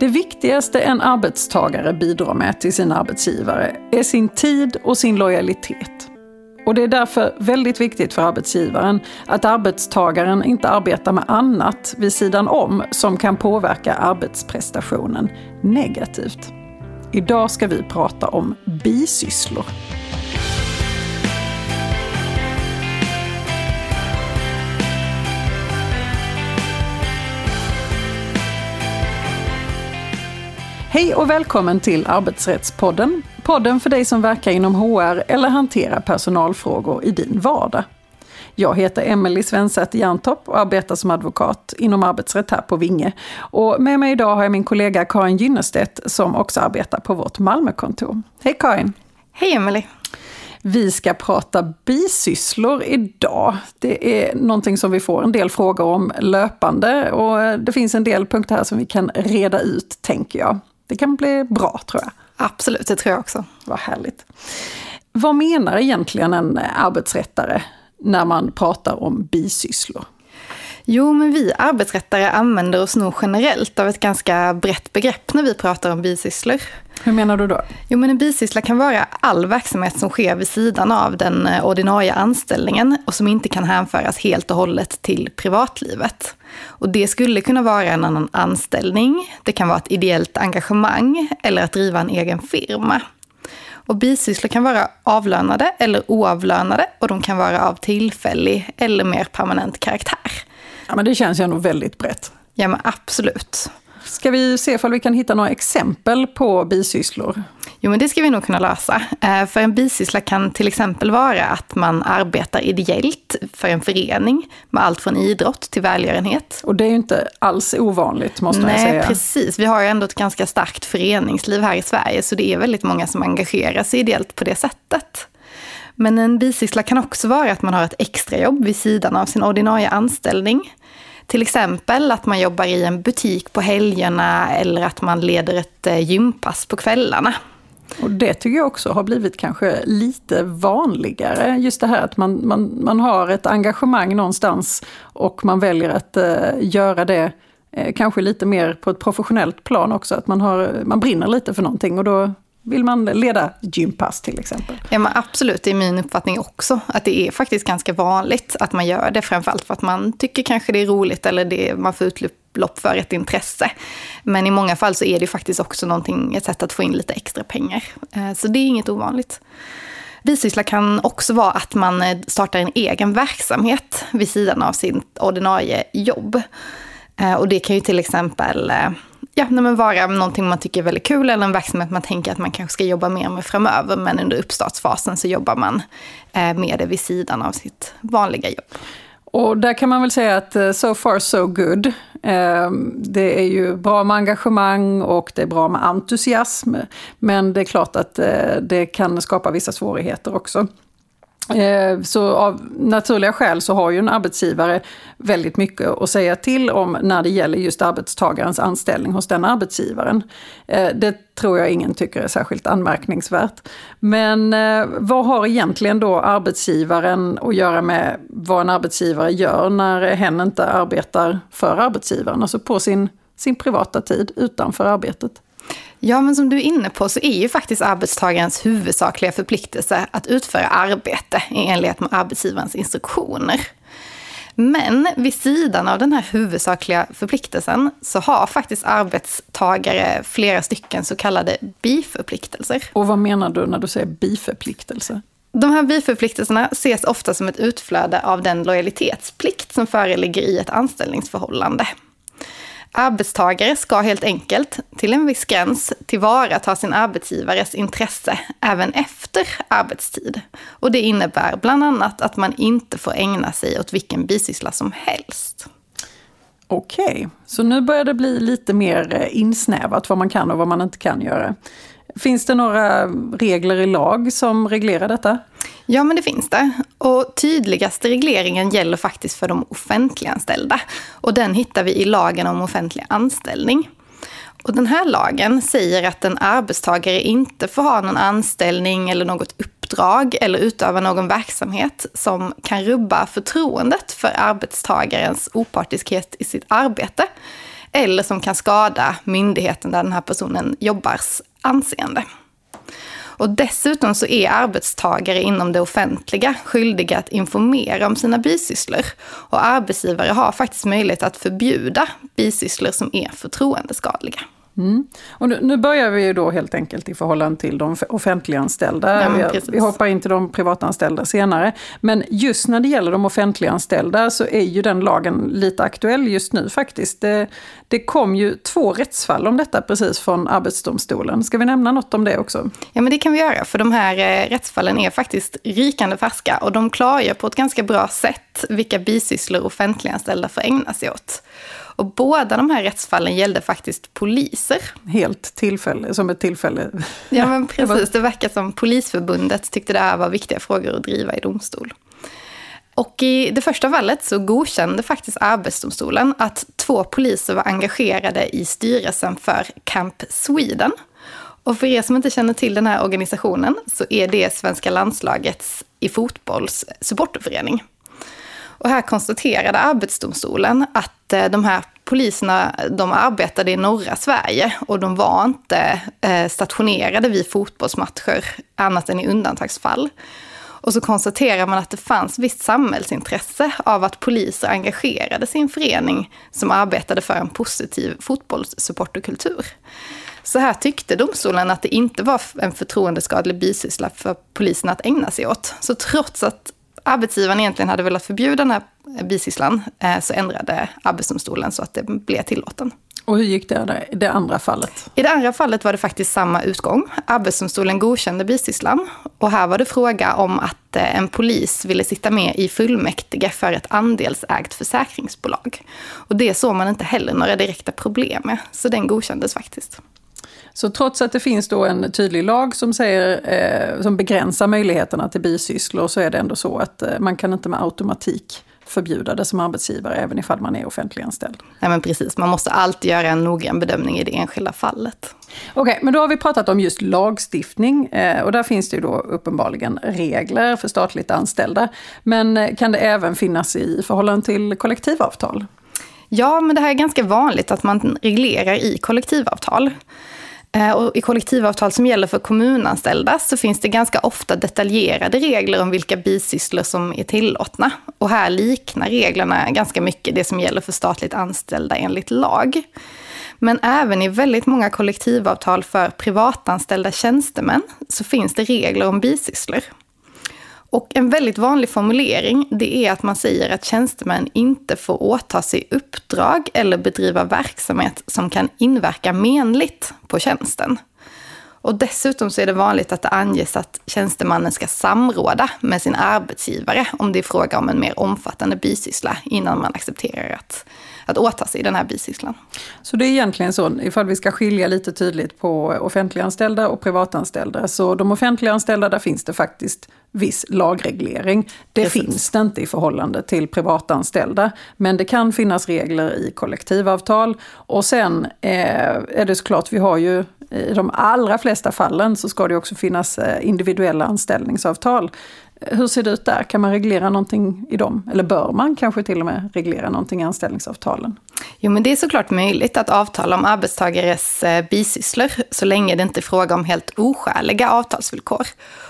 Det viktigaste en arbetstagare bidrar med till sin arbetsgivare är sin tid och sin lojalitet. Och det är därför väldigt viktigt för arbetsgivaren att arbetstagaren inte arbetar med annat vid sidan om som kan påverka arbetsprestationen negativt. Idag ska vi prata om bisysslor. Hej och välkommen till Arbetsrättspodden. Podden för dig som verkar inom HR eller hanterar personalfrågor i din vardag. Jag heter Emelie Svensäter Jerntopp och arbetar som advokat inom arbetsrätt här på Vinge. Och med mig idag har jag min kollega Karin Gynnestedt som också arbetar på vårt Malmökontor. Hej Karin! Hej Emelie! Vi ska prata bisysslor idag. Det är någonting som vi får en del frågor om löpande och det finns en del punkter här som vi kan reda ut, tänker jag. Det kan bli bra tror jag. Absolut, det tror jag också. Vad härligt. Vad menar egentligen en arbetsrättare när man pratar om bisysslor? Jo, men vi arbetsrättare använder oss nog generellt av ett ganska brett begrepp när vi pratar om bisysslor. Hur menar du då? Jo, men en bisyssla kan vara all verksamhet som sker vid sidan av den eh, ordinarie anställningen och som inte kan hänföras helt och hållet till privatlivet. Och det skulle kunna vara en annan anställning, det kan vara ett ideellt engagemang eller att driva en egen firma. Och bisysslor kan vara avlönade eller oavlönade och de kan vara av tillfällig eller mer permanent karaktär. Ja, men det känns ju ändå väldigt brett. Ja, men absolut. Ska vi se om vi kan hitta några exempel på bisysslor? Jo, men det ska vi nog kunna lösa. Eh, för en bisyssla kan till exempel vara att man arbetar ideellt för en förening med allt från idrott till välgörenhet. Och det är ju inte alls ovanligt måste Nej, jag säga. Nej, precis. Vi har ju ändå ett ganska starkt föreningsliv här i Sverige, så det är väldigt många som engagerar sig ideellt på det sättet. Men en bisyssla kan också vara att man har ett extrajobb vid sidan av sin ordinarie anställning. Till exempel att man jobbar i en butik på helgerna eller att man leder ett eh, gympass på kvällarna. Och det tycker jag också har blivit kanske lite vanligare. Just det här att man, man, man har ett engagemang någonstans och man väljer att eh, göra det eh, kanske lite mer på ett professionellt plan också. Att man, har, man brinner lite för någonting och då vill man leda gympass till exempel? Ja, men absolut, det är min uppfattning också. Att det är faktiskt ganska vanligt att man gör det, framförallt för att man tycker kanske det är roligt eller det, man får utlopp för ett intresse. Men i många fall så är det faktiskt också någonting, ett sätt att få in lite extra pengar. Eh, så det är inget ovanligt. Bisyssla kan också vara att man eh, startar en egen verksamhet vid sidan av sitt ordinarie jobb. Eh, och det kan ju till exempel ja, men vara någonting man tycker är väldigt kul eller en verksamhet man tänker att man kanske ska jobba mer med framöver. Men under uppstartsfasen så jobbar man eh, med det vid sidan av sitt vanliga jobb. Och där kan man väl säga att eh, so far so good. Ehm, det är ju bra med engagemang och det är bra med entusiasm. Men det är klart att eh, det kan skapa vissa svårigheter också. Eh, så av naturliga skäl så har ju en arbetsgivare väldigt mycket att säga till om när det gäller just arbetstagarens anställning hos den arbetsgivaren. Eh, det tror jag ingen tycker är särskilt anmärkningsvärt. Men eh, vad har egentligen då arbetsgivaren att göra med vad en arbetsgivare gör när hen inte arbetar för arbetsgivaren, alltså på sin, sin privata tid utanför arbetet? Ja, men som du är inne på så är ju faktiskt arbetstagarens huvudsakliga förpliktelse att utföra arbete i enlighet med arbetsgivarens instruktioner. Men vid sidan av den här huvudsakliga förpliktelsen så har faktiskt arbetstagare flera stycken så kallade biförpliktelser. Och vad menar du när du säger biförpliktelse? De här biförpliktelserna ses ofta som ett utflöde av den lojalitetsplikt som föreligger i ett anställningsförhållande. Arbetstagare ska helt enkelt, till en viss gräns, tillvarata sin arbetsgivares intresse även efter arbetstid. Och det innebär bland annat att man inte får ägna sig åt vilken bisyssla som helst. Okej, okay. så nu börjar det bli lite mer eh, insnävat vad man kan och vad man inte kan göra. Finns det några regler i lag som reglerar detta? Ja, men det finns det. Och tydligaste regleringen gäller faktiskt för de offentliganställda. Och den hittar vi i lagen om offentlig anställning. Och den här lagen säger att en arbetstagare inte får ha någon anställning eller något uppdrag eller utöva någon verksamhet som kan rubba förtroendet för arbetstagarens opartiskhet i sitt arbete eller som kan skada myndigheten där den här personen jobbars anseende. Och dessutom så är arbetstagare inom det offentliga skyldiga att informera om sina bisysslor. Och arbetsgivare har faktiskt möjlighet att förbjuda bisysslor som är förtroendeskadliga. Mm. Och nu, nu, börjar vi ju då helt enkelt i förhållande till de offentliganställda. Ja, vi, vi hoppar in till de privatanställda senare. Men just när det gäller de offentliganställda så är ju den lagen lite aktuell just nu faktiskt. Det, det kom ju två rättsfall om detta precis från Arbetsdomstolen. Ska vi nämna något om det också? Ja, men det kan vi göra, för de här eh, rättsfallen är faktiskt rikande färska och de klargör på ett ganska bra sätt vilka bisysslor offentliganställda får ägna sig åt. Och båda de här rättsfallen gällde faktiskt poliser. Helt tillfälle, som ett tillfälle. Ja, men precis. Det verkar som Polisförbundet tyckte det här var viktiga frågor att driva i domstol. Och i det första fallet så godkände faktiskt Arbetsdomstolen att två poliser var engagerade i styrelsen för Camp Sweden. Och för er som inte känner till den här organisationen så är det svenska landslagets i fotbolls supporterförening. Och här konstaterade Arbetsdomstolen att eh, de här poliserna de arbetade i norra Sverige och de var inte eh, stationerade vid fotbollsmatcher annat än i undantagsfall. Och så konstaterar man att det fanns visst samhällsintresse av att poliser engagerade sin förening som arbetade för en positiv fotbollssupporterkultur. Så här tyckte domstolen att det inte var en förtroendeskadlig bisyssla för polisen att ägna sig åt. Så trots att arbetsgivaren egentligen hade velat förbjuda den här bisysslan eh, så ändrade Arbetsdomstolen så att det blev tillåten. Och hur gick det i det andra fallet? I det andra fallet var det faktiskt samma utgång. Arbetsdomstolen godkände bisysslan. Och här var det fråga om att eh, en polis ville sitta med i fullmäktige för ett andelsägt försäkringsbolag. Och det såg man inte heller några direkta problem med, så den godkändes faktiskt. Så trots att det finns då en tydlig lag som, säger, eh, som begränsar möjligheterna till bisysslor så är det ändå så att eh, man kan inte med automatik förbjuda det som arbetsgivare även ifall man är offentliganställd. Nej men precis, man måste alltid göra en noggrann bedömning i det enskilda fallet. Okej, okay, men då har vi pratat om just lagstiftning eh, och där finns det ju då uppenbarligen regler för statligt anställda. Men eh, kan det även finnas i förhållande till kollektivavtal? Ja, men det här är ganska vanligt att man reglerar i kollektivavtal. Eh, och I kollektivavtal som gäller för kommunanställda så finns det ganska ofta detaljerade regler om vilka bisysslor som är tillåtna. Och här liknar reglerna ganska mycket det som gäller för statligt anställda enligt lag. Men även i väldigt många kollektivavtal för privatanställda tjänstemän så finns det regler om bisysslor. Och en väldigt vanlig formulering det är att man säger att tjänstemän inte får åta sig uppdrag eller bedriva verksamhet som kan inverka menligt på tjänsten. Och dessutom så är det vanligt att det anges att tjänstemannen ska samråda med sin arbetsgivare om det är fråga om en mer omfattande bisyssla innan man accepterar att att åta sig den här bisysslan. Så det är egentligen så, ifall vi ska skilja lite tydligt på offentliganställda och privatanställda. Så de offentliganställda, där finns det faktiskt viss lagreglering. Det Precis. finns det inte i förhållande till privatanställda. Men det kan finnas regler i kollektivavtal. Och sen eh, är det såklart, vi har ju i de allra flesta fallen så ska det också finnas eh, individuella anställningsavtal. Eh, hur ser det ut där? Kan man reglera någonting i dem? Eller bör man kanske till och med reglera någonting i anställningsavtalen? Jo, men det är såklart möjligt att avtala om arbetstagares eh, bisysslor så länge det inte är fråga om helt oskäliga avtalsvillkor.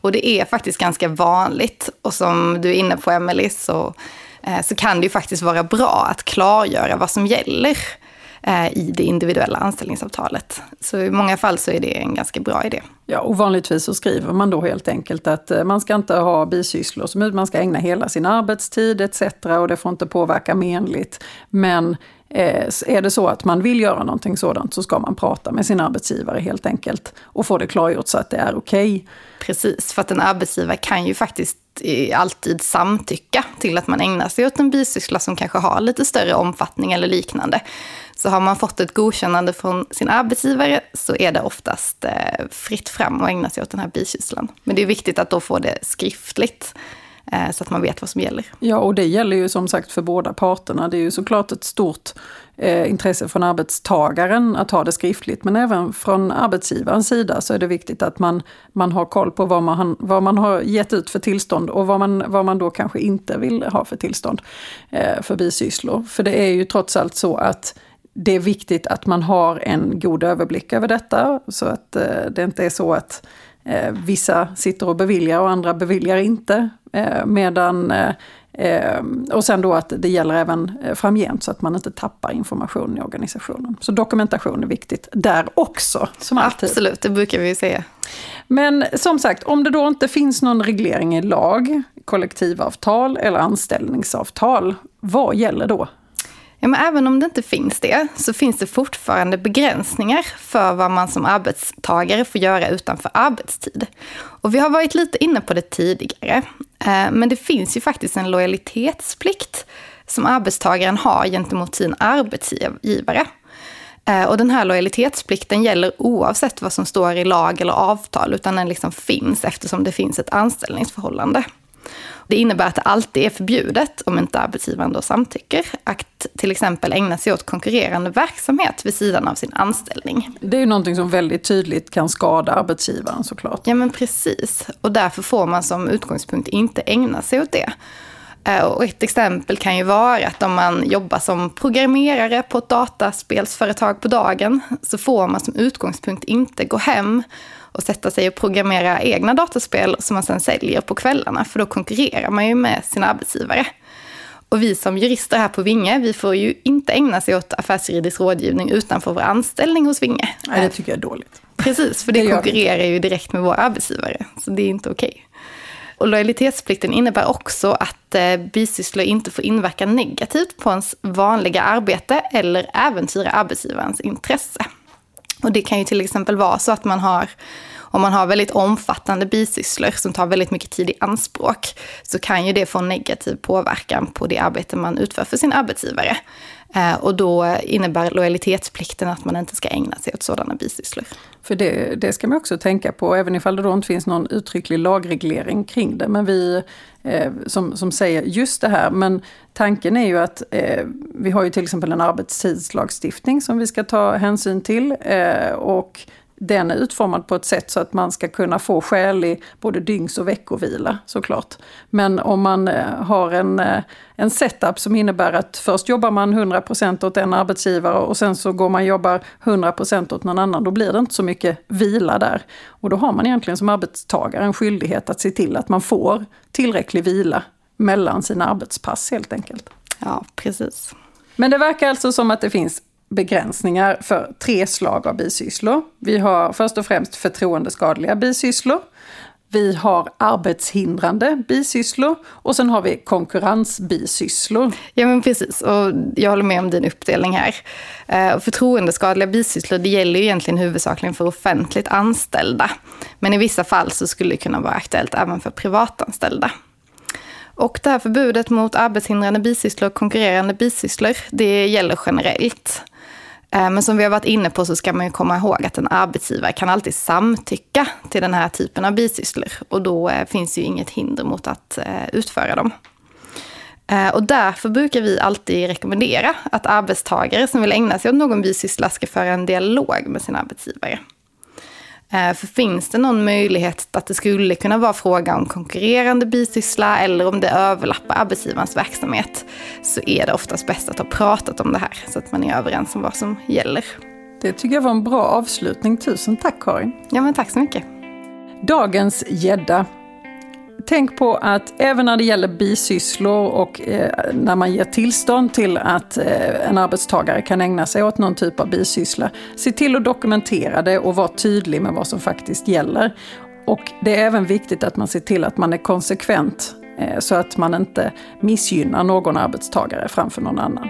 Och det är faktiskt ganska vanligt. Och som du är inne på, Emelie, så, så kan det ju faktiskt vara bra att klargöra vad som gäller Eh, i det individuella anställningsavtalet. Så i många fall så är det en ganska bra idé. Ja, och vanligtvis så skriver man då helt enkelt att eh, man ska inte ha bisysslor, som man ska ägna hela sin arbetstid etc. och det får inte påverka menligt. Men Eh, är det så att man vill göra någonting sådant så ska man prata med sin arbetsgivare helt enkelt och få det klargjort så att det är okej. Okay. Precis, för att en arbetsgivare kan ju faktiskt eh, alltid samtycka till att man ägnar sig åt en bisyssla som kanske har lite större omfattning eller liknande. Så har man fått ett godkännande från sin arbetsgivare så är det oftast eh, fritt fram att ägna sig åt den här bisysslan. Men det är viktigt att då få det skriftligt Eh, så att man vet vad som gäller. Ja, och det gäller ju som sagt för båda parterna. Det är ju såklart ett stort eh, intresse från arbetstagaren att ha det skriftligt, men även från arbetsgivarens sida så är det viktigt att man, man har koll på vad man, vad man har gett ut för tillstånd och vad man, vad man då kanske inte vill ha för tillstånd eh, för bisysslor. För det är ju trots allt så att det är viktigt att man har en god överblick över detta så att eh, det inte är så att eh, vissa sitter och beviljar och andra beviljar inte. Eh, medan, och sen då att det gäller även framgent så att man inte tappar information i organisationen. Så dokumentation är viktigt där också, som alltid. Absolut, det brukar vi säga. Men som sagt, om det då inte finns någon reglering i lag, kollektivavtal eller anställningsavtal, vad gäller då? Ja, men även om det inte finns det, så finns det fortfarande begränsningar för vad man som arbetstagare får göra utanför arbetstid. Och vi har varit lite inne på det tidigare, eh, men det finns ju faktiskt en lojalitetsplikt som arbetstagaren har gentemot sin arbetsgivare. Eh, och den här lojalitetsplikten gäller oavsett vad som står i lag eller avtal, utan den liksom finns eftersom det finns ett anställningsförhållande. Det innebär att det alltid är förbjudet, om inte arbetsgivaren då samtycker, att till exempel ägna sig åt konkurrerande verksamhet vid sidan av sin anställning. Det är ju någonting som väldigt tydligt kan skada arbetsgivaren såklart. Ja men precis, och därför får man som utgångspunkt inte ägna sig åt det. Eh, och ett exempel kan ju vara att om man jobbar som programmerare på ett dataspelsföretag på dagen så får man som utgångspunkt inte gå hem och sätta sig och programmera egna dataspel som man sen säljer på kvällarna, för då konkurrerar man ju med sin arbetsgivare. Och vi som jurister här på Vinge, vi får ju inte ägna sig åt affärsjuridisk rådgivning utanför vår anställning hos Vinge. Nej, det tycker jag är dåligt. Precis, för det, det konkurrerar ju direkt med vår arbetsgivare, så det är inte okej. Okay. Och lojalitetsplikten innebär också att eh, bisysslor inte får inverka negativt på ens vanliga arbete eller äventyra arbetsgivarens intresse. Och det kan ju till exempel vara så att man har om man har väldigt omfattande bisysslor som tar väldigt mycket tid i anspråk, så kan ju det få negativ påverkan på det arbete man utför för sin arbetsgivare. Eh, och då innebär lojalitetsplikten att man inte ska ägna sig åt sådana bisysslor. För det, det ska man också tänka på, även ifall det då inte finns någon uttrycklig lagreglering kring det. Men vi eh, som, som säger just det här, men tanken är ju att eh, vi har ju till exempel en arbetstidslagstiftning som vi ska ta hänsyn till. Eh, och den är utformad på ett sätt så att man ska kunna få skälig både dygns och veckovila såklart. Men om man eh, har en, eh, en setup som innebär att först jobbar man 100% åt en arbetsgivare och sen så går man och jobbar 100% åt någon annan, då blir det inte så mycket vila där. Och då har man egentligen som arbetstagare en skyldighet att se till att man får tillräcklig vila mellan sina arbetspass helt enkelt. Ja, precis. Men det verkar alltså som att det finns begränsningar för tre slag av bisysslor. Vi har först och främst förtroendeskadliga bisysslor. Vi har arbetshindrande bisysslor och sen har vi konkurrensbisysslor. Ja men precis, och jag håller med om din uppdelning här. Eh, förtroendeskadliga bisysslor, det gäller ju egentligen huvudsakligen för offentligt anställda. Men i vissa fall så skulle det kunna vara aktuellt även för privatanställda. Och det här förbudet mot arbetshindrande bisysslor och konkurrerande bisysslor, det gäller generellt. Eh, men som vi har varit inne på så ska man ju komma ihåg att en arbetsgivare kan alltid samtycka till den här typen av bisysslor. Och då eh, finns ju inget hinder mot att eh, utföra dem. Och därför brukar vi alltid rekommendera att arbetstagare som vill ägna sig åt någon bisyssla ska föra en dialog med sin arbetsgivare. Eh, för finns det någon möjlighet att det skulle kunna vara fråga om konkurrerande bisyssla eller om det överlappar arbetsgivarens verksamhet så är det oftast bäst att ha pratat om det här så att man är överens om vad som gäller. Det tycker jag var en bra avslutning. Tusen tack Karin. Ja men tack så mycket. Dagens gädda Tänk på att även när det gäller bisysslor och eh, när man ger tillstånd till att eh, en arbetstagare kan ägna sig åt någon typ av bisyssla, se till att dokumentera det och vara tydlig med vad som faktiskt gäller. Och det är även viktigt att man ser till att man är konsekvent eh, så att man inte missgynnar någon arbetstagare framför någon annan.